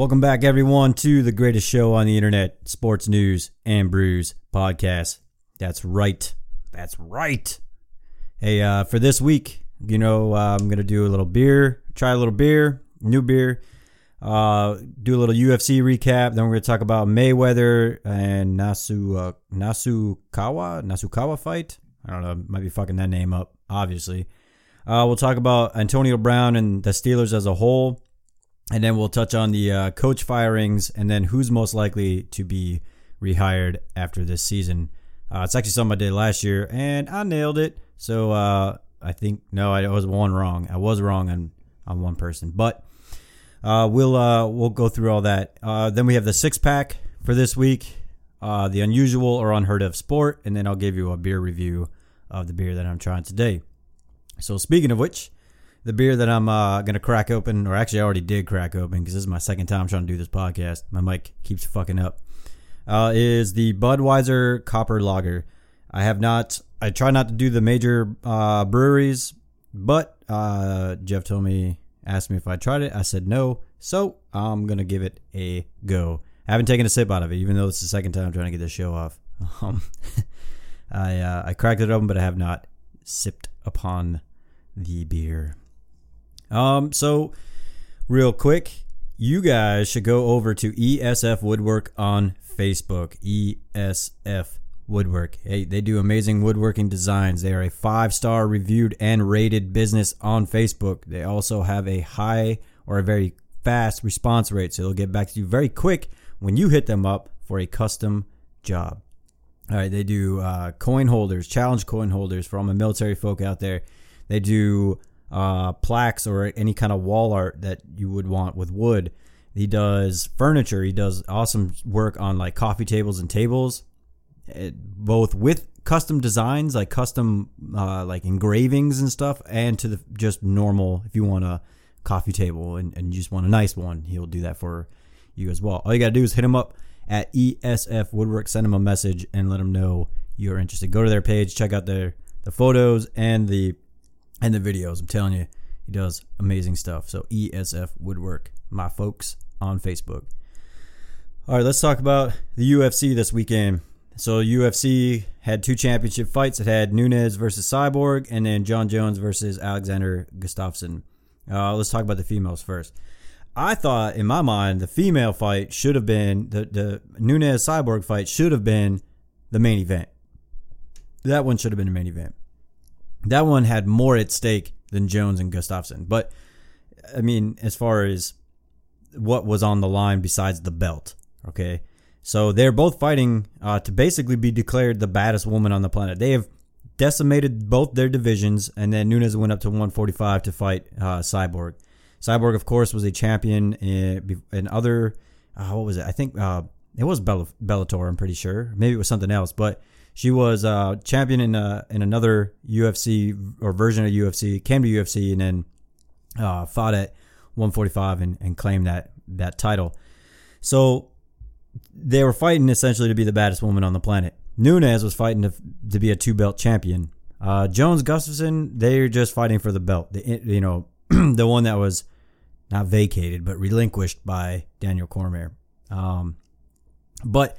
Welcome back, everyone, to the greatest show on the internet, Sports News and Brews podcast. That's right. That's right. Hey, uh, for this week, you know, uh, I'm going to do a little beer, try a little beer, new beer, uh, do a little UFC recap. Then we're going to talk about Mayweather and Nasu, uh, Nasukawa, Nasukawa fight. I don't know, might be fucking that name up, obviously. Uh, we'll talk about Antonio Brown and the Steelers as a whole. And then we'll touch on the uh, coach firings and then who's most likely to be rehired after this season. Uh, it's actually something I did last year and I nailed it. So uh, I think, no, I was one wrong. I was wrong on, on one person. But uh, we'll, uh, we'll go through all that. Uh, then we have the six pack for this week the unusual or unheard of sport. And then I'll give you a beer review of the beer that I'm trying today. So speaking of which, the beer that I'm uh, gonna crack open, or actually I already did crack open because this is my second time trying to do this podcast. My mic keeps fucking up. Uh, is the Budweiser Copper Lager. I have not. I try not to do the major uh, breweries, but uh, Jeff told me, asked me if I tried it. I said no, so I'm gonna give it a go. I haven't taken a sip out of it, even though it's the second time I'm trying to get this show off. Um, I uh, I cracked it open, but I have not sipped upon the beer. Um, so real quick, you guys should go over to ESF Woodwork on Facebook. ESF Woodwork. Hey, they do amazing woodworking designs. They are a five star reviewed and rated business on Facebook. They also have a high or a very fast response rate, so they'll get back to you very quick when you hit them up for a custom job. All right, they do uh, coin holders, challenge coin holders for all my military folk out there. They do uh, plaques or any kind of wall art that you would want with wood. He does furniture. He does awesome work on like coffee tables and tables, it, both with custom designs, like custom uh, like engravings and stuff, and to the just normal. If you want a coffee table and, and you just want a nice one, he'll do that for you as well. All you gotta do is hit him up at ESF Woodwork, send him a message, and let him know you're interested. Go to their page, check out their the photos and the and the videos. I'm telling you, he does amazing stuff. So ESF Woodwork, my folks on Facebook. All right, let's talk about the UFC this weekend. So UFC had two championship fights. It had Nunes versus Cyborg, and then Jon Jones versus Alexander Gustafsson. Uh, let's talk about the females first. I thought, in my mind, the female fight should have been the the Nunes Cyborg fight should have been the main event. That one should have been the main event that one had more at stake than Jones and Gustafsson. But I mean, as far as what was on the line besides the belt, okay. So they're both fighting uh, to basically be declared the baddest woman on the planet. They have decimated both their divisions, and then Nunes went up to 145 to fight uh, Cyborg. Cyborg, of course, was a champion in, in other. Uh, what was it? I think uh, it was Bellator. I'm pretty sure. Maybe it was something else, but she was uh, champion in uh, in another UFC or version of UFC, came to UFC, and then uh, fought at 145 and, and claimed that that title. So they were fighting essentially to be the baddest woman on the planet. Nunes was fighting to, to be a two belt champion. Uh, Jones Gustafsson, they're just fighting for the belt. The, you know, the one that was not vacated but relinquished by Daniel Cormier. Um, but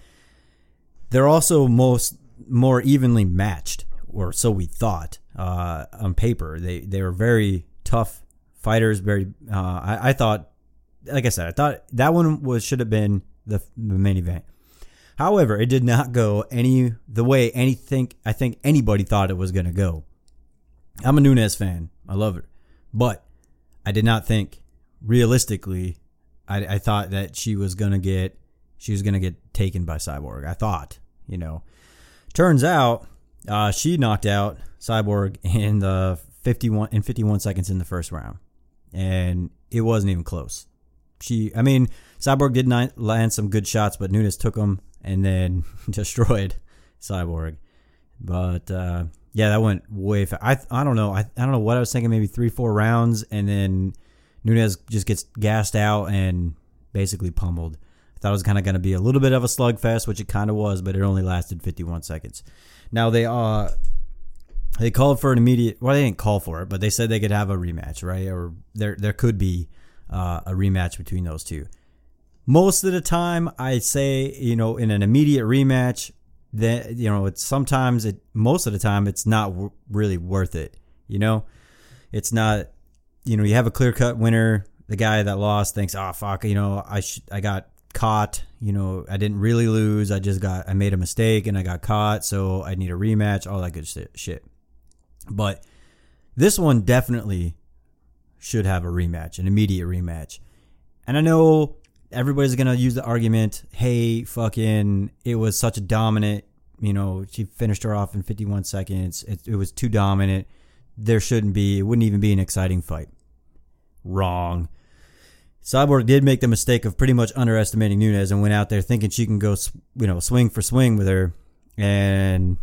they're also most more evenly matched, or so we thought uh, on paper. They they were very tough fighters. Very, uh, I, I thought, like I said, I thought that one was should have been the, the main event. However, it did not go any the way anything I think anybody thought it was going to go. I'm a Nunes fan. I love her, but I did not think realistically. I, I thought that she was going to get she was going to get taken by Cyborg. I thought, you know, Turns out, uh, she knocked out Cyborg in the 51 in 51 seconds in the first round, and it wasn't even close. She, I mean, Cyborg did not land some good shots, but Nunes took them and then destroyed Cyborg. But uh, yeah, that went way fast. I I don't know. I, I don't know what I was thinking. Maybe three four rounds, and then Nunes just gets gassed out and basically pummeled. Thought it was kind of going to be a little bit of a slugfest, which it kind of was, but it only lasted 51 seconds. Now they uh they called for an immediate. Well, they didn't call for it, but they said they could have a rematch, right? Or there there could be uh, a rematch between those two. Most of the time, I say, you know, in an immediate rematch, that you know, it's sometimes it. Most of the time, it's not w- really worth it. You know, it's not. You know, you have a clear cut winner. The guy that lost thinks, "Oh fuck," you know, I sh- I got caught. You know, I didn't really lose. I just got I made a mistake and I got caught, so I need a rematch. All that good shit. But this one definitely should have a rematch, an immediate rematch. And I know everybody's gonna use the argument, "Hey, fucking, it was such a dominant." You know, she finished her off in 51 seconds. It, it was too dominant. There shouldn't be. It wouldn't even be an exciting fight. Wrong. Cyborg did make the mistake of pretty much underestimating Nunes and went out there thinking she can go, you know, swing for swing with her, and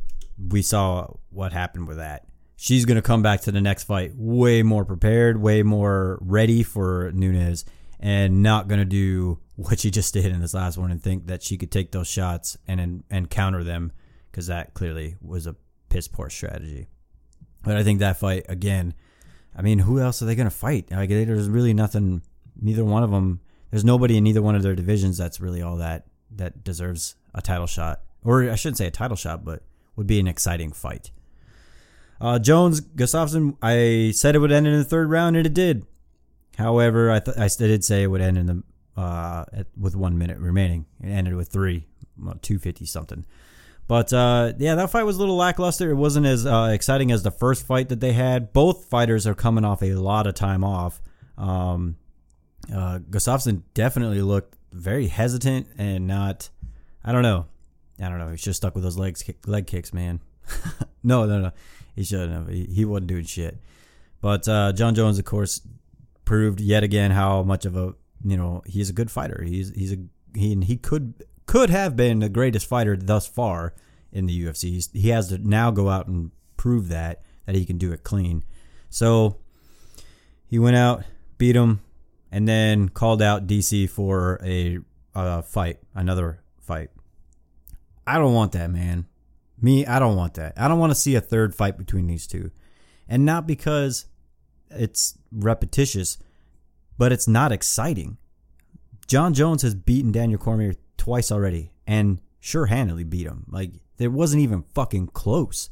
we saw what happened with that. She's going to come back to the next fight way more prepared, way more ready for Nunes, and not going to do what she just did in this last one and think that she could take those shots and and counter them because that clearly was a piss poor strategy. But I think that fight again. I mean, who else are they going to fight? Like, there's really nothing neither one of them. There's nobody in either one of their divisions that's really all that that deserves a title shot, or I shouldn't say a title shot, but would be an exciting fight. Uh, Jones Gustafsson, I said it would end in the third round, and it did. However, I th- I did say it would end in the uh, at, with one minute remaining. It ended with three, well, two fifty something. But uh, yeah, that fight was a little lackluster. It wasn't as uh, exciting as the first fight that they had. Both fighters are coming off a lot of time off. Um, uh, Gustafsson definitely looked very hesitant and not. I don't know. I don't know. He's just stuck with those legs, leg kicks, man. no, no, no. He shouldn't have. He, wasn't doing shit. But uh, Jon Jones, of course, proved yet again how much of a you know he's a good fighter. He's he's a he he could could have been the greatest fighter thus far in the UFC. He's, he has to now go out and prove that that he can do it clean. So he went out, beat him, and then called out DC for a, a fight, another fight. I don't want that, man. Me, I don't want that. I don't want to see a third fight between these two. And not because it's repetitious, but it's not exciting. Jon Jones has beaten Daniel Cormier twice already and sure handedly beat him. Like, there wasn't even fucking close.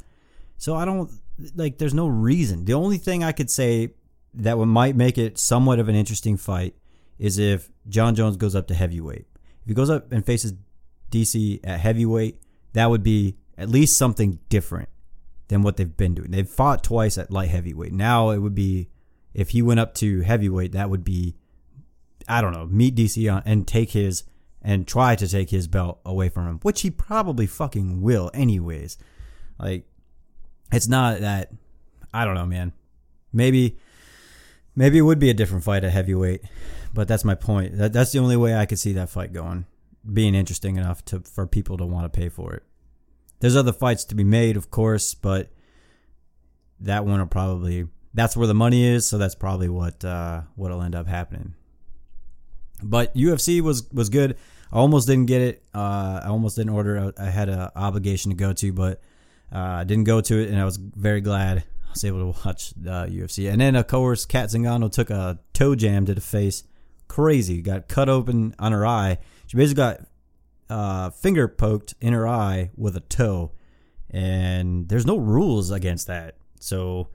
So I don't, like, there's no reason. The only thing I could say that would, might make it somewhat of an interesting fight is if Jon Jones goes up to heavyweight. If he goes up and faces DC at heavyweight, that would be at least something different than what they've been doing. They've fought twice at light heavyweight. Now it would be if he went up to heavyweight, that would be I don't know, meet DC on and take his and try to take his belt away from him, which he probably fucking will anyways. Like it's not that I don't know, man. Maybe maybe it would be a different fight at heavyweight, but that's my point. That, that's the only way I could see that fight going, being interesting enough to for people to want to pay for it. There's other fights to be made, of course, but that one will probably that's where the money is, so that's probably what uh, what'll end up happening. But UFC was was good. I almost didn't get it. Uh, I almost didn't order. I had an obligation to go to, but uh, I didn't go to it, and I was very glad I was able to watch the UFC. And then, of course, Cat Zingano took a toe jam to the face. Crazy. Got cut open on her eye. She basically got uh, finger poked in her eye with a toe, and there's no rules against that. So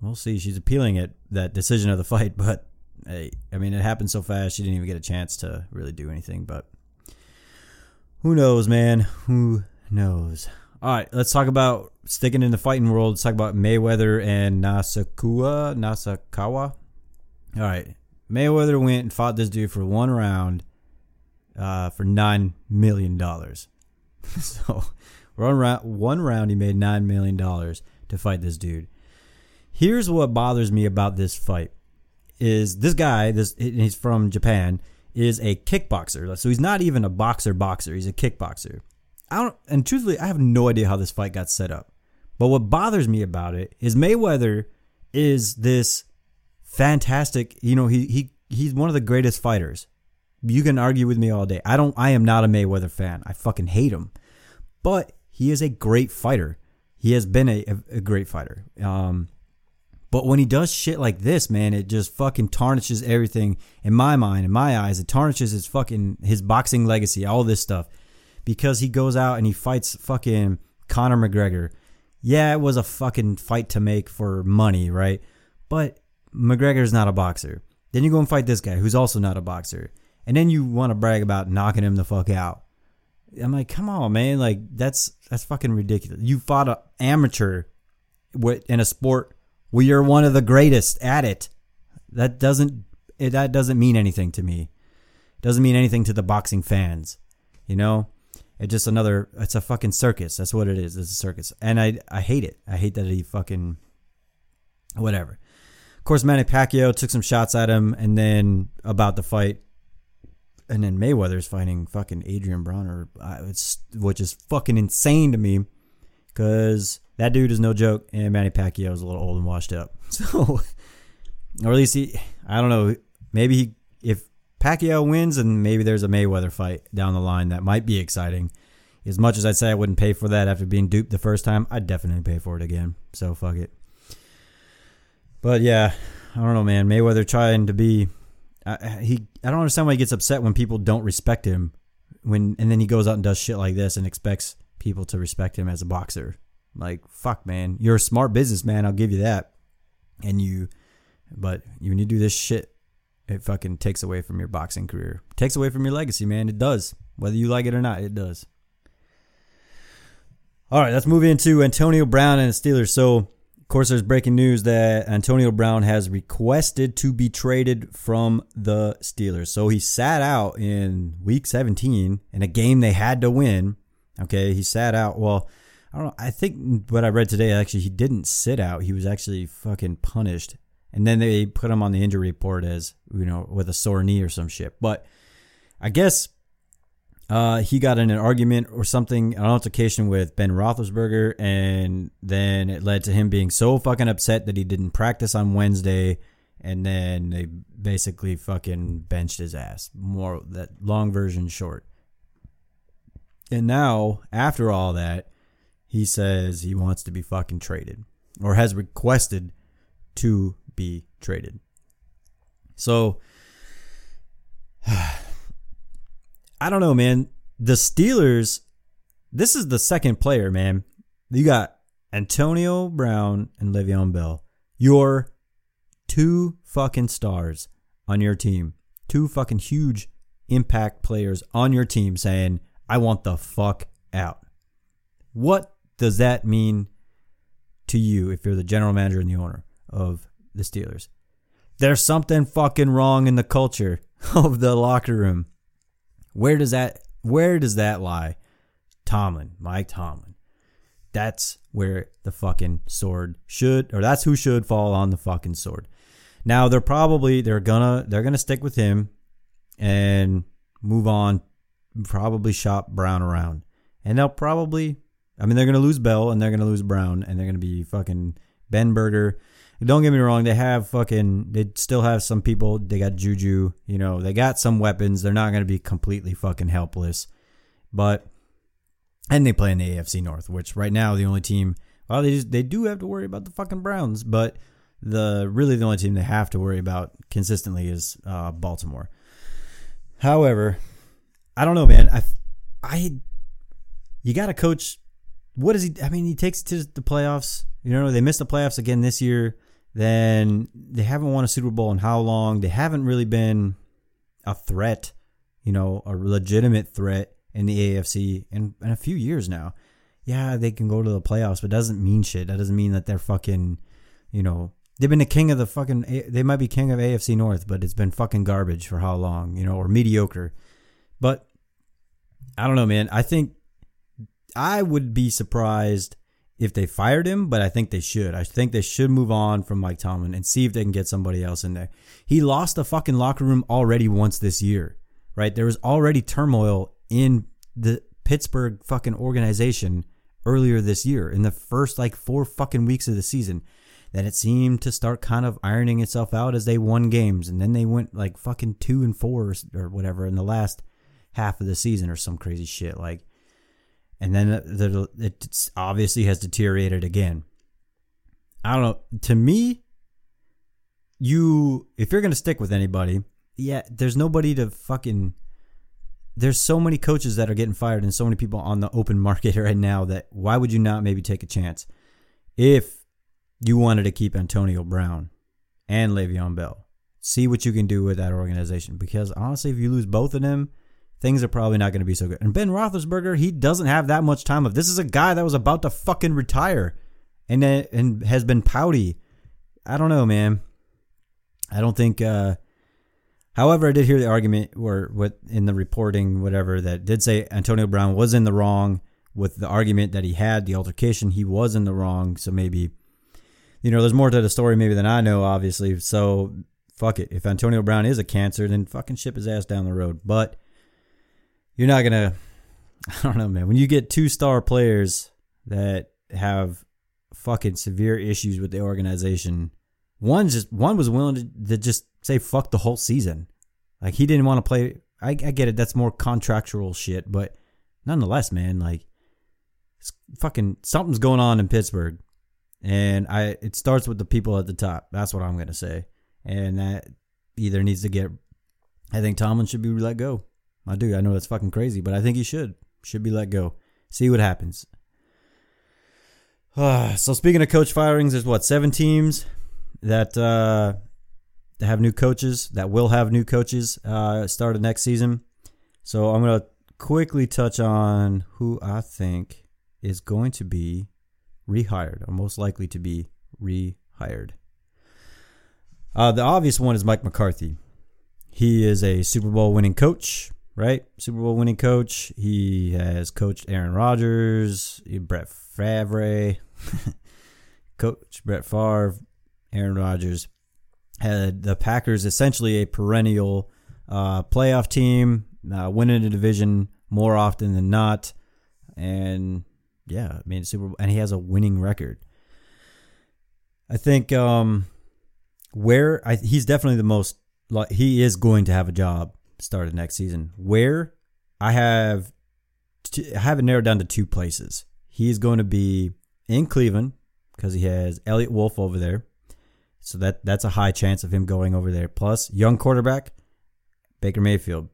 we'll see. She's appealing it that decision of the fight, but hey, I mean, it happened so fast she didn't even get a chance to really do anything. But who knows, man? Who knows? All right, let's talk about sticking in the fighting world. Let's talk about Mayweather and Nasakua Nasakawa. All right, Mayweather went and fought this dude for one round uh, for nine million dollars. so one round, one round, he made nine million dollars to fight this dude. Here's what bothers me about this fight: is this guy, this he's from Japan, is a kickboxer. So he's not even a boxer boxer. He's a kickboxer. I don't, and truthfully, I have no idea how this fight got set up. But what bothers me about it is Mayweather is this fantastic. You know, he he he's one of the greatest fighters you can argue with me all day. I don't. I am not a Mayweather fan. I fucking hate him, but he is a great fighter. He has been a, a, great fighter. Um, But when he does shit like this, man, it just fucking tarnishes everything in my mind, in my eyes. It tarnishes his fucking his boxing legacy, all this stuff, because he goes out and he fights fucking Conor McGregor. Yeah, it was a fucking fight to make for money, right? But McGregor's not a boxer. Then you go and fight this guy who's also not a boxer, and then you want to brag about knocking him the fuck out. I'm like, come on, man, like that's that's fucking ridiculous. You fought an amateur in a sport we are one of the greatest at it. That doesn't it, that doesn't mean anything to me. It doesn't mean anything to the boxing fans. You know, it's just another. It's a fucking circus. That's what it is. It's a circus, and I I hate it. I hate that he fucking whatever. Of course, Manny Pacquiao took some shots at him, and then about the fight, and then Mayweather's fighting fucking Adrian Broner, uh, it's which is fucking insane to me, because that dude is no joke, and Manny Pacquiao is a little old and washed up. So, or at least he, I don't know, maybe he, Pacquiao wins, and maybe there's a Mayweather fight down the line that might be exciting. As much as I'd say I wouldn't pay for that after being duped the first time, I'd definitely pay for it again. So fuck it. But yeah, I don't know, man. Mayweather trying to be, uh, he, I don't understand why he gets upset when people don't respect him, when and then he goes out and does shit like this and expects people to respect him as a boxer. Like, fuck, man. You're a smart businessman. I'll give you that. And you, but when you do this shit, it fucking takes away from your boxing career. It takes away from your legacy, man. It does. Whether you like it or not, it does. All right, let's move into Antonio Brown and the Steelers. So, of course, there's breaking news that Antonio Brown has requested to be traded from the Steelers. So he sat out in week 17 in a game they had to win. Okay, he sat out. Well, I don't know. I think what I read today actually he didn't sit out. He was actually fucking punished, and then they put him on the injury report as you know with a sore knee or some shit. But I guess uh, he got in an argument or something, an altercation with Ben Roethlisberger, and then it led to him being so fucking upset that he didn't practice on Wednesday, and then they basically fucking benched his ass. More that long version short. And now, after all that, he says he wants to be fucking traded or has requested to be traded. So I don't know, man. The Steelers, this is the second player, man. You got Antonio Brown and Le'Veon Bell. Your two fucking stars on your team. Two fucking huge impact players on your team saying, I want the fuck out. What does that mean to you if you're the general manager and the owner of the Steelers? There's something fucking wrong in the culture of the locker room. Where does that where does that lie? Tomlin, Mike Tomlin. That's where the fucking sword should or that's who should fall on the fucking sword. Now they're probably they're gonna they're gonna stick with him and move on, probably shop Brown around. And they'll probably I mean, they're to lose Bell and they're to lose Brown and they're to be fucking Ben Burger. Don't get me wrong, they have fucking, they still have some people. They got Juju, you know, they got some weapons. They're not going to be completely fucking helpless. But, and they play in the AFC North, which right now the only team, well, they just, they do have to worry about the fucking Browns, but the really the only team they have to worry about consistently is uh, Baltimore. However, I don't know, man. I, I, you got to coach what is he? I mean, he takes it to the playoffs. You know, they missed the playoffs again this year. Then they haven't won a Super Bowl in how long? They haven't really been a threat, you know, a legitimate threat in the AFC in, in a few years now. Yeah, they can go to the playoffs, but doesn't mean shit. That doesn't mean that they're fucking, you know, they've been the king of the fucking. They might be king of AFC North, but it's been fucking garbage for how long, you know, or mediocre. But I don't know, man. I think I would be surprised if they fired him, but I think they should. I think they should move on from Mike Tomlin and see if they can get somebody else in there. He lost the fucking locker room already once this year, right? There was already turmoil in the Pittsburgh fucking organization earlier this year in the first like four fucking weeks of the season that it seemed to start kind of ironing itself out as they won games and then they went like fucking two and four or whatever in the last half of the season or some crazy shit like and then it obviously has deteriorated again. I don't know. To me, you if you're gonna stick with anybody, yeah, there's nobody to fucking. There's so many coaches that are getting fired and so many people on the open market right now that why would you not maybe take a chance if you wanted to keep Antonio Brown and Le'Veon Bell? See what you can do with that organization because honestly, if you lose both of them, things are probably not going to be so good. And Ben Roethlisberger, he doesn't have that much time of. This is a guy that was about to fucking retire, and and has been pouty. I don't know, man. I don't think. Uh, however, I did hear the argument or what in the reporting, whatever, that did say Antonio Brown was in the wrong with the argument that he had the altercation. He was in the wrong, so maybe. You know, there's more to the story maybe than I know, obviously. So fuck it. If Antonio Brown is a cancer, then fucking ship his ass down the road. But you're not gonna. I don't know, man. When you get two star players that have fucking severe issues with the organization, one just one was willing to, to just say fuck the whole season. Like he didn't want to play. I, I get it. That's more contractual shit, but nonetheless, man, like fucking something's going on in Pittsburgh, and I it starts with the people at the top. That's what I'm gonna say, and that either needs to get. I think Tomlin should be let go. I do. I know that's fucking crazy, but I think he should should be let go. See what happens. Uh, so speaking of coach firings, there's what seven teams that uh, have new coaches that will have new coaches uh, start of next season. So I'm gonna quickly touch on who I think is going to be rehired or most likely to be rehired. Uh, the obvious one is Mike McCarthy. He is a Super Bowl winning coach, right? Super Bowl winning coach. He has coached Aaron Rodgers, Brett Favre, coach Brett Favre, Aaron Rodgers. Had the Packers essentially a perennial uh, playoff team, uh, winning a division more often than not, and yeah, I mean Super Bowl, and he has a winning record. I think um, where I, he's definitely the most. He is going to have a job started next season. Where I have, I have it narrowed down to two places. He's going to be in Cleveland because he has Eliot Wolf over there. So that that's a high chance of him going over there. Plus, young quarterback Baker Mayfield,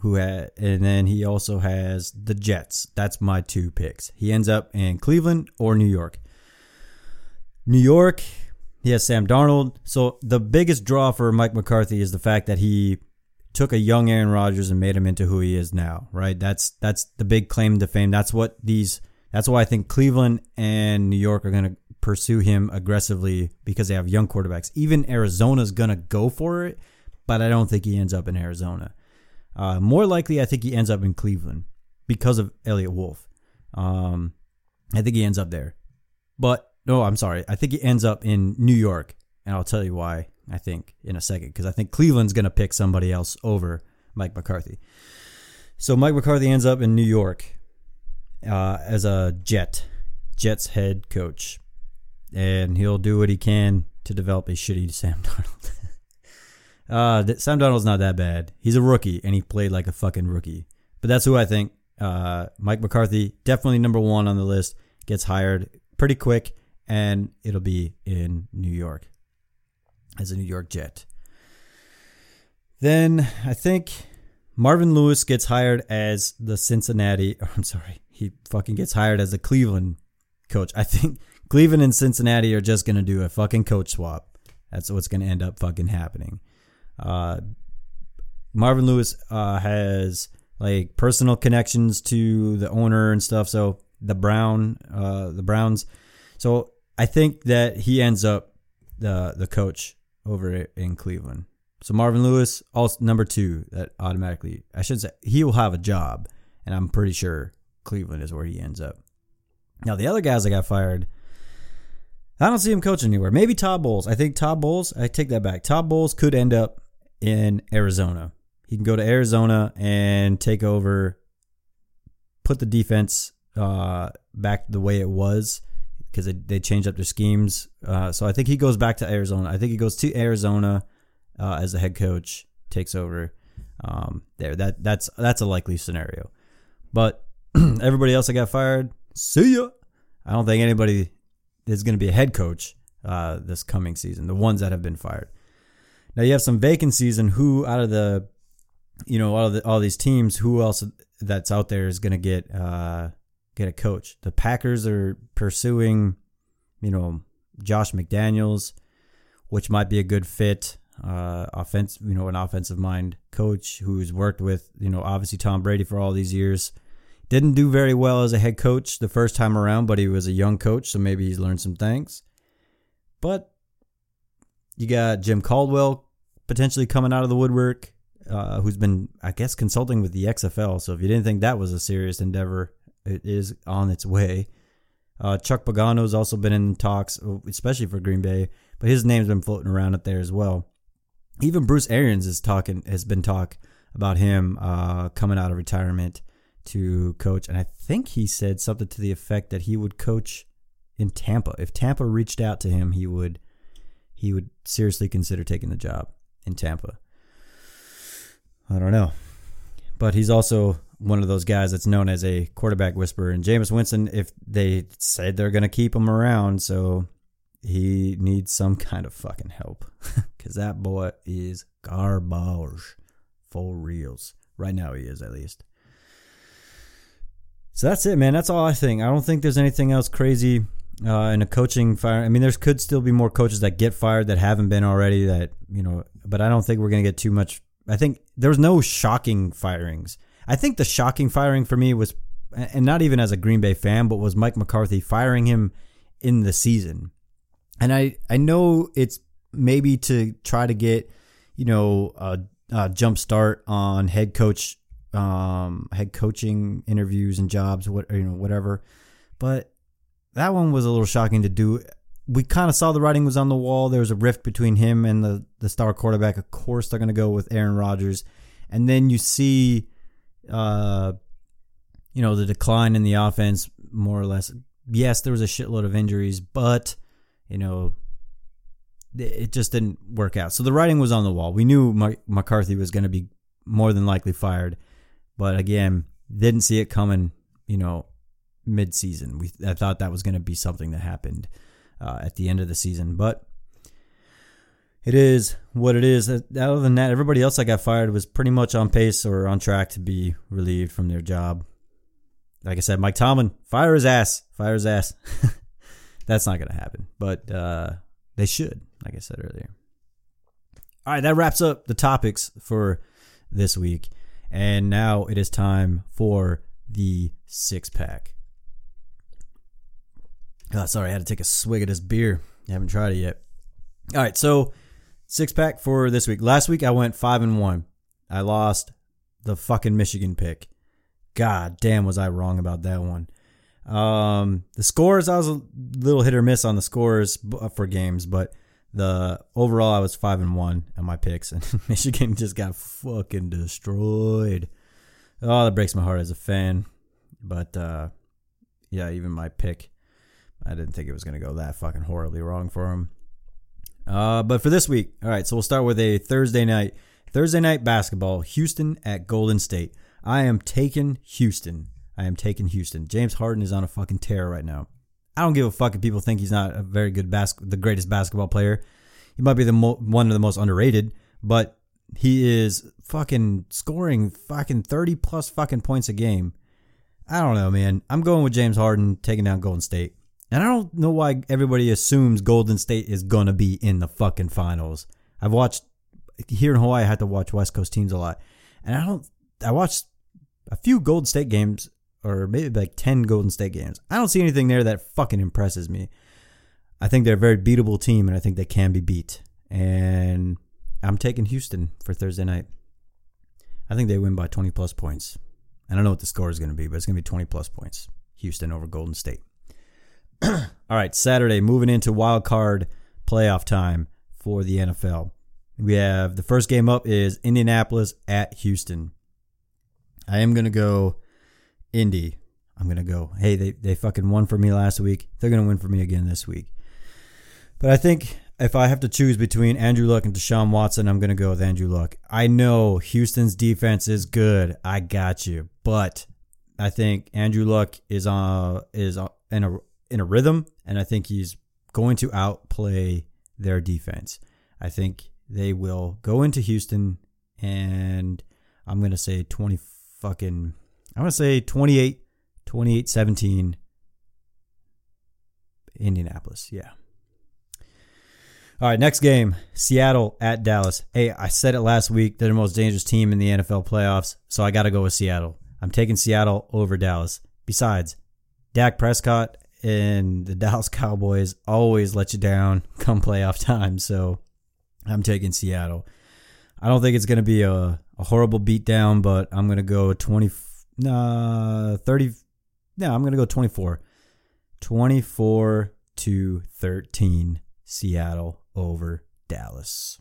who had, and then he also has the Jets. That's my two picks. He ends up in Cleveland or New York. New York, he has Sam Darnold. So the biggest draw for Mike McCarthy is the fact that he took a young Aaron Rodgers and made him into who he is now. Right? That's that's the big claim to fame. That's what these. That's why I think Cleveland and New York are going to pursue him aggressively because they have young quarterbacks. Even Arizona's going to go for it, but I don't think he ends up in Arizona. Uh, more likely, I think he ends up in Cleveland because of Eliot Wolf. Um, I think he ends up there. But no, I'm sorry. I think he ends up in New York, and I'll tell you why. I think in a second because I think Cleveland's going to pick somebody else over Mike McCarthy. So Mike McCarthy ends up in New York uh, as a Jet, Jets head coach and he'll do what he can to develop a shitty Sam Darnold. uh, Sam Darnold's not that bad. He's a rookie, and he played like a fucking rookie. But that's who I think. Uh, Mike McCarthy, definitely number one on the list, gets hired pretty quick, and it'll be in New York as a New York Jet. Then I think Marvin Lewis gets hired as the Cincinnati. I'm sorry, he fucking gets hired as the Cleveland coach. I think Cleveland and Cincinnati are just to do a fucking coach swap. That's what's to end up fucking happening. Uh, Marvin Lewis uh, has like personal connections to the owner and stuff. So the Brown, uh, the Browns. So I think that he ends up the the coach over in Cleveland. So Marvin Lewis, also number two, that automatically I should say he will have a job, and I'm pretty sure Cleveland is where he ends up. Now the other guys that got fired, I don't see him coaching anywhere. Maybe Todd Bowles. I think Todd Bowles, I take that back. Todd Bowles could end up in Arizona. He can go to Arizona and take over, put the defense uh, back the way it was because they, they changed up their schemes. Uh, so I think he goes back to Arizona. I think he goes to Arizona uh, as the head coach, takes over um, there. That that's that's a likely scenario. But everybody else that got fired, see ya. I don't think anybody is going to be a head coach. uh, this coming season. The ones that have been fired. Now you have some vacancies, and who out of the, you know, all of the, all these teams, who else that's out there is going to get uh, get a coach? The Packers are pursuing, you know, Josh McDaniels, which might be a good fit. Uh, offense, you know, an offensive mind coach who's worked with, you know, obviously Tom Brady for all these years. Didn't do very well as a head coach the first time around, but he was a young coach, so maybe he's learned some things. But you got Jim Caldwell potentially coming out of the woodwork, uh, who's been, I guess, consulting with the XFL. So if you didn't think that was a serious endeavor, it is on its way. Uh, Chuck Pagano's also been in talks, especially for Green Bay, but his name's been floating around up there as well. Even Bruce Arians is talking has been talk about him uh, coming out of retirement to coach, and I think he said something to the effect that he would coach in Tampa. If Tampa reached out to him, he would he would seriously consider taking the job in Tampa. I don't know. But he's also one of those guys that's known as a quarterback whisperer. And Jameis Winston, if they said they're going to keep him around, so he needs some kind of fucking help. Because that boy is garbage. For reals. Right now, he is, at least. So that's it, man. That's all I think. I don't think there's anything else crazy uh, in a coaching fire. I mean, there's could still be more coaches that get fired that haven't been already. That you know, but I don't think we're gonna get too much. I think there's no shocking firings. I think the shocking firing for me was, and not even as a Green Bay fan, but was Mike McCarthy firing him in the season. And I I know it's maybe to try to get you know a, a jump start on head coach um head coaching interviews and jobs what you know whatever but that one was a little shocking to do. We kind of saw the writing was on the wall. There was a rift between him and the the star quarterback. Of course, they're going to go with Aaron Rodgers, and then you see, uh, you know, the decline in the offense more or less. Yes, there was a shitload of injuries, but you know, it just didn't work out. So the writing was on the wall. We knew McCarthy was going to be more than likely fired, but again, didn't see it coming. You know, mid-season. We I thought that was going to be something that happened uh, at the end of the season, but it is what it is. Other than that, everybody else that got fired was pretty much on pace or on track to be relieved from their job. Like I said, Mike Tomlin, fire his ass, fire his ass. That's not going to happen, but uh, they should, like I said earlier. All right, that wraps up the topics for this week. And now it is time for the six pack. Oh, sorry, I had to take a swig of this beer. I haven't tried it yet. All right, so six pack for this week. Last week I went five and one. I lost the fucking Michigan pick. God damn, was I wrong about that one. Um, the scores, I was a little hit or miss on the scores uh, for games, but the overall I was five and one on my picks, and Michigan just got fucking destroyed. Oh, that breaks my heart as a fan. But uh, yeah, even my pick I didn't think it was to go that fucking horribly wrong for him. Uh, but for this week, all right, so we'll start with a Thursday night. Thursday night basketball, Houston at Golden State. I am taking Houston. I am taking Houston. James Harden is on a fucking tear right now. I don't give a fuck if people think he's not a very good bas- the greatest basketball player. He might be the mo- one of the most underrated, but he is fucking scoring fucking 30 plus fucking points a game. I don't know, man. I'm going with James Harden taking down Golden State. And I don't know why everybody assumes Golden State is going to be in the fucking finals. I've watched here in Hawaii, I had to watch West Coast teams a lot. And I don't, I watched a few Golden State games or maybe like 10 Golden State games. I don't see anything there that fucking impresses me. I think they're a very beatable team and I think they can be beat. And I'm taking Houston for Thursday night. I think they win by 20 plus points. I don't know what the score is going to be, but it's going to be 20 plus points. Houston over Golden State. All right, Saturday, moving into wild card playoff time for the NFL. We have the first game up is Indianapolis at Houston. I am gonna go Indy. I'm gonna go. Hey, they they fucking won for me last week. They're gonna win for me again this week. But I think if I have to choose between Andrew Luck and Deshaun Watson, I'm gonna go with Andrew Luck. I know Houston's defense is good. I got you, but I think Andrew Luck is uh is in a in a rhythm, and I think he's going to outplay their defense. I think they will go into Houston and I'm going to say 20 fucking I'm going to say 28 28 17 Indianapolis. Yeah. All right, next game Seattle at Dallas. Hey, I said it last week. They're the most dangerous team in the NFL playoffs, so I got to go with Seattle. I'm taking Seattle over Dallas. Besides, Dak Prescott and the Dallas Cowboys always let you down come playoff time, so I'm taking Seattle. I don't think it's going to be a, a horrible beatdown, but I'm going to go 20, uh, 30. No, I'm going to go 24. 24 to 13, Seattle over Dallas.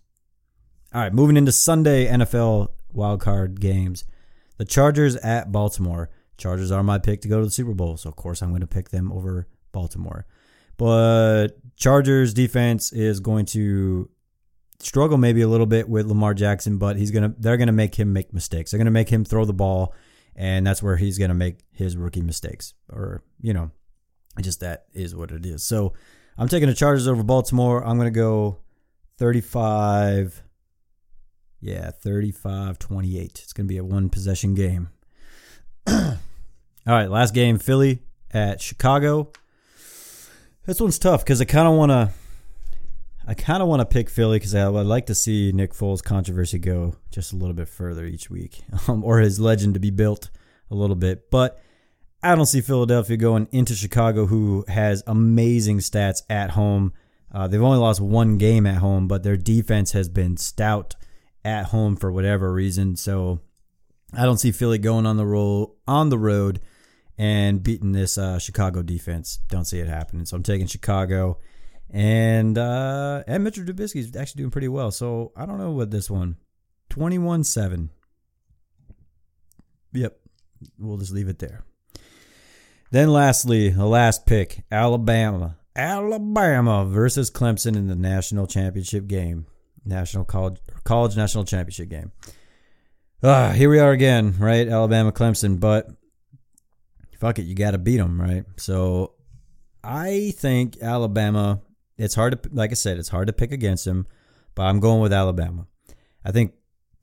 All right, moving into Sunday NFL wildcard games. The Chargers at Baltimore. Chargers are my pick to go to the Super Bowl, so of course I'm going to pick them over Baltimore. But Chargers defense is going to struggle maybe a little bit with Lamar Jackson, but he's gonna they're gonna make him make mistakes. They're gonna make him throw the ball, and that's where he's gonna make his rookie mistakes. Or you know, just that is what it is. So I'm taking the Chargers over Baltimore. I'm gonna go 35. Yeah, 35 28. It's going to be a one possession game. All right, last game Philly at Chicago. This one's tough because I kind of want to I kind of want to pick Philly because I would like to see Nick Foles' controversy go just a little bit further each week, um, or his legend to be built a little bit. But I don't see Philadelphia going into Chicago, who has amazing stats at home. Uh, they've only lost one game at home, but their defense has been stout at home for whatever reason. So I don't see Philly going on the roll on the road and beating this uh, Chicago defense. Don't see it happening. So I'm taking Chicago. And uh, and Mitchell Trubisky is actually doing pretty well. So I don't know what this one. 21 7. Yep. We'll just leave it there. Then lastly, the last pick Alabama. Alabama versus Clemson in the national championship game. National college college national championship game. Ah, here we are again, right? Alabama Clemson, but fuck it, you got to beat them, right? So I think Alabama it's hard to, like I said, it's hard to pick against them, but I'm going with Alabama. I think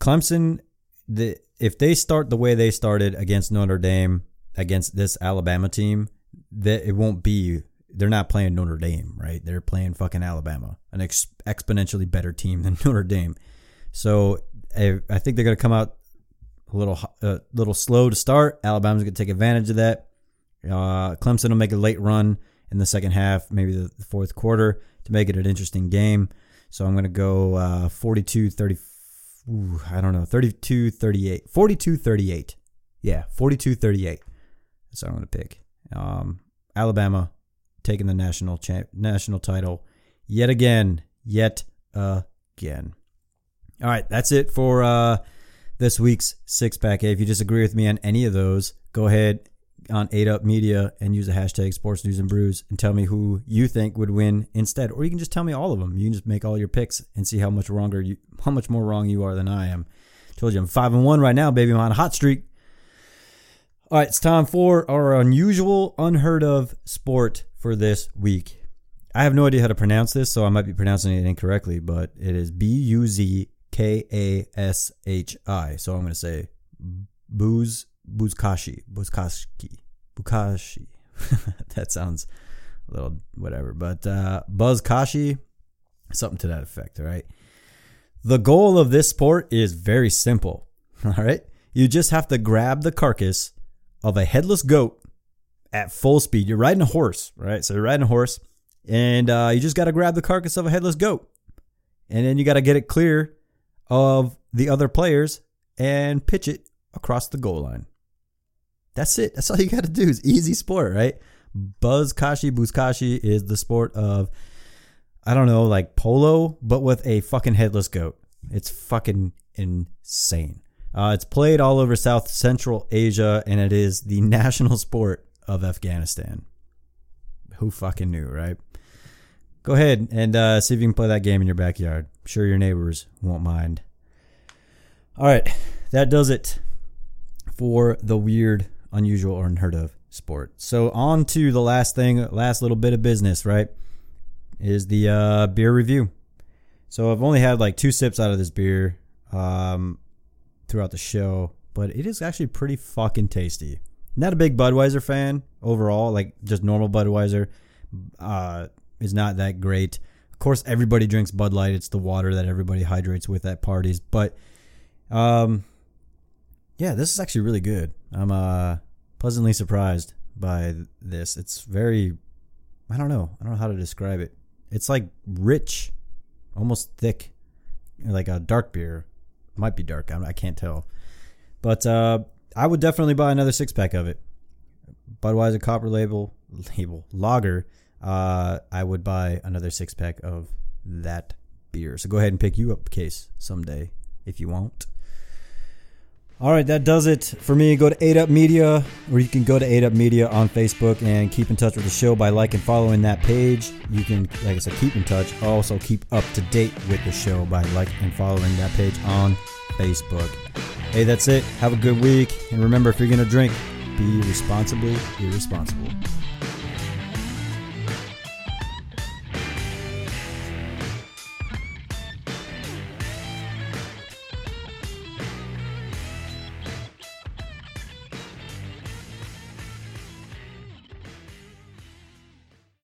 Clemson, the if they start the way they started against Notre Dame, against this Alabama team, that it won't be. They're not playing Notre Dame, right? They're playing fucking Alabama, an ex- exponentially better team than Notre Dame. So I, I think they're going to come out a little a uh, little slow to start. Alabama's going to take advantage of that. Uh, Clemson will make a late run in the second half, maybe the, fourth quarter, to make it an interesting game. So I'm going to go uh, 42 30. Ooh, I don't know, 32 38. 42 38. Yeah, 42 38. That's what I'm going to pick. Um, Alabama taking the national national title yet again. Yet again. All right, that's it for uh, this week's six pack. If you disagree with me on any of those, go ahead on 8 Up Media and use the hashtag Sports News and Brews and tell me who you think would win instead. Or you can just tell me all of them. You can just make all your picks and see how much wronger you, how much more wrong you are than I am. Told you I'm five and one right now, baby. I'm on a hot streak. All right, it's time for our unusual, unheard of sport for this week. I have no idea how to pronounce this, so I might be pronouncing it incorrectly, but it is B U Z K A S H I. So I'm going to say booze Buzkashi. Buzkashi. Bukashi. that sounds a little whatever. But uh, Buzkashi, something to that effect, all right? The goal of this sport is very simple, all right? You just have to grab the carcass of a headless goat at full speed. You're riding a horse, right? So you're riding a horse, and uh, you just got to grab the carcass of a headless goat. And then you got to get it clear of the other players and pitch it across the goal line. That's it. That's all you got to do. Is easy sport, right? Buzz Kashi Buzkashi is the sport of I don't know, like polo, but with a fucking headless goat. It's fucking insane. Uh, it's played all over South Central Asia, and it is the national sport of Afghanistan. Who fucking knew, right? Go ahead and uh, see if you can play that game in your backyard. I'm sure your neighbors won't mind. All right, that does it for the weird unusual or unheard of sport. So on to the last thing, last little bit of business, right? is the uh, beer review. So I've only had like two sips out of this beer um, throughout the show, but it is actually pretty fucking tasty. Not a big Budweiser fan overall, like just normal Budweiser uh, is not that great. Of course, everybody drinks Bud Light. It's the water that everybody hydrates with at parties. But um, yeah, this is actually really good. I'm uh, pleasantly surprised by this. It's very, I don't know, I don't know how to describe it. It's like rich, almost thick, like a dark beer. Might be dark. I can't tell. But uh, I would definitely buy another six pack of it. Budweiser Copper Label label lager. Uh, I would buy another six pack of that beer. So go ahead and pick you up a case someday if you want. All right, that does it for me. Go to 8up Media, or you can go to 8up Media on Facebook and keep in touch with the show by liking and following that page. You can, like I said, keep in touch. Also, keep up to date with the show by liking and following that page on Facebook. Hey, that's it. Have a good week. And remember, if you're going to drink, be responsibly irresponsible.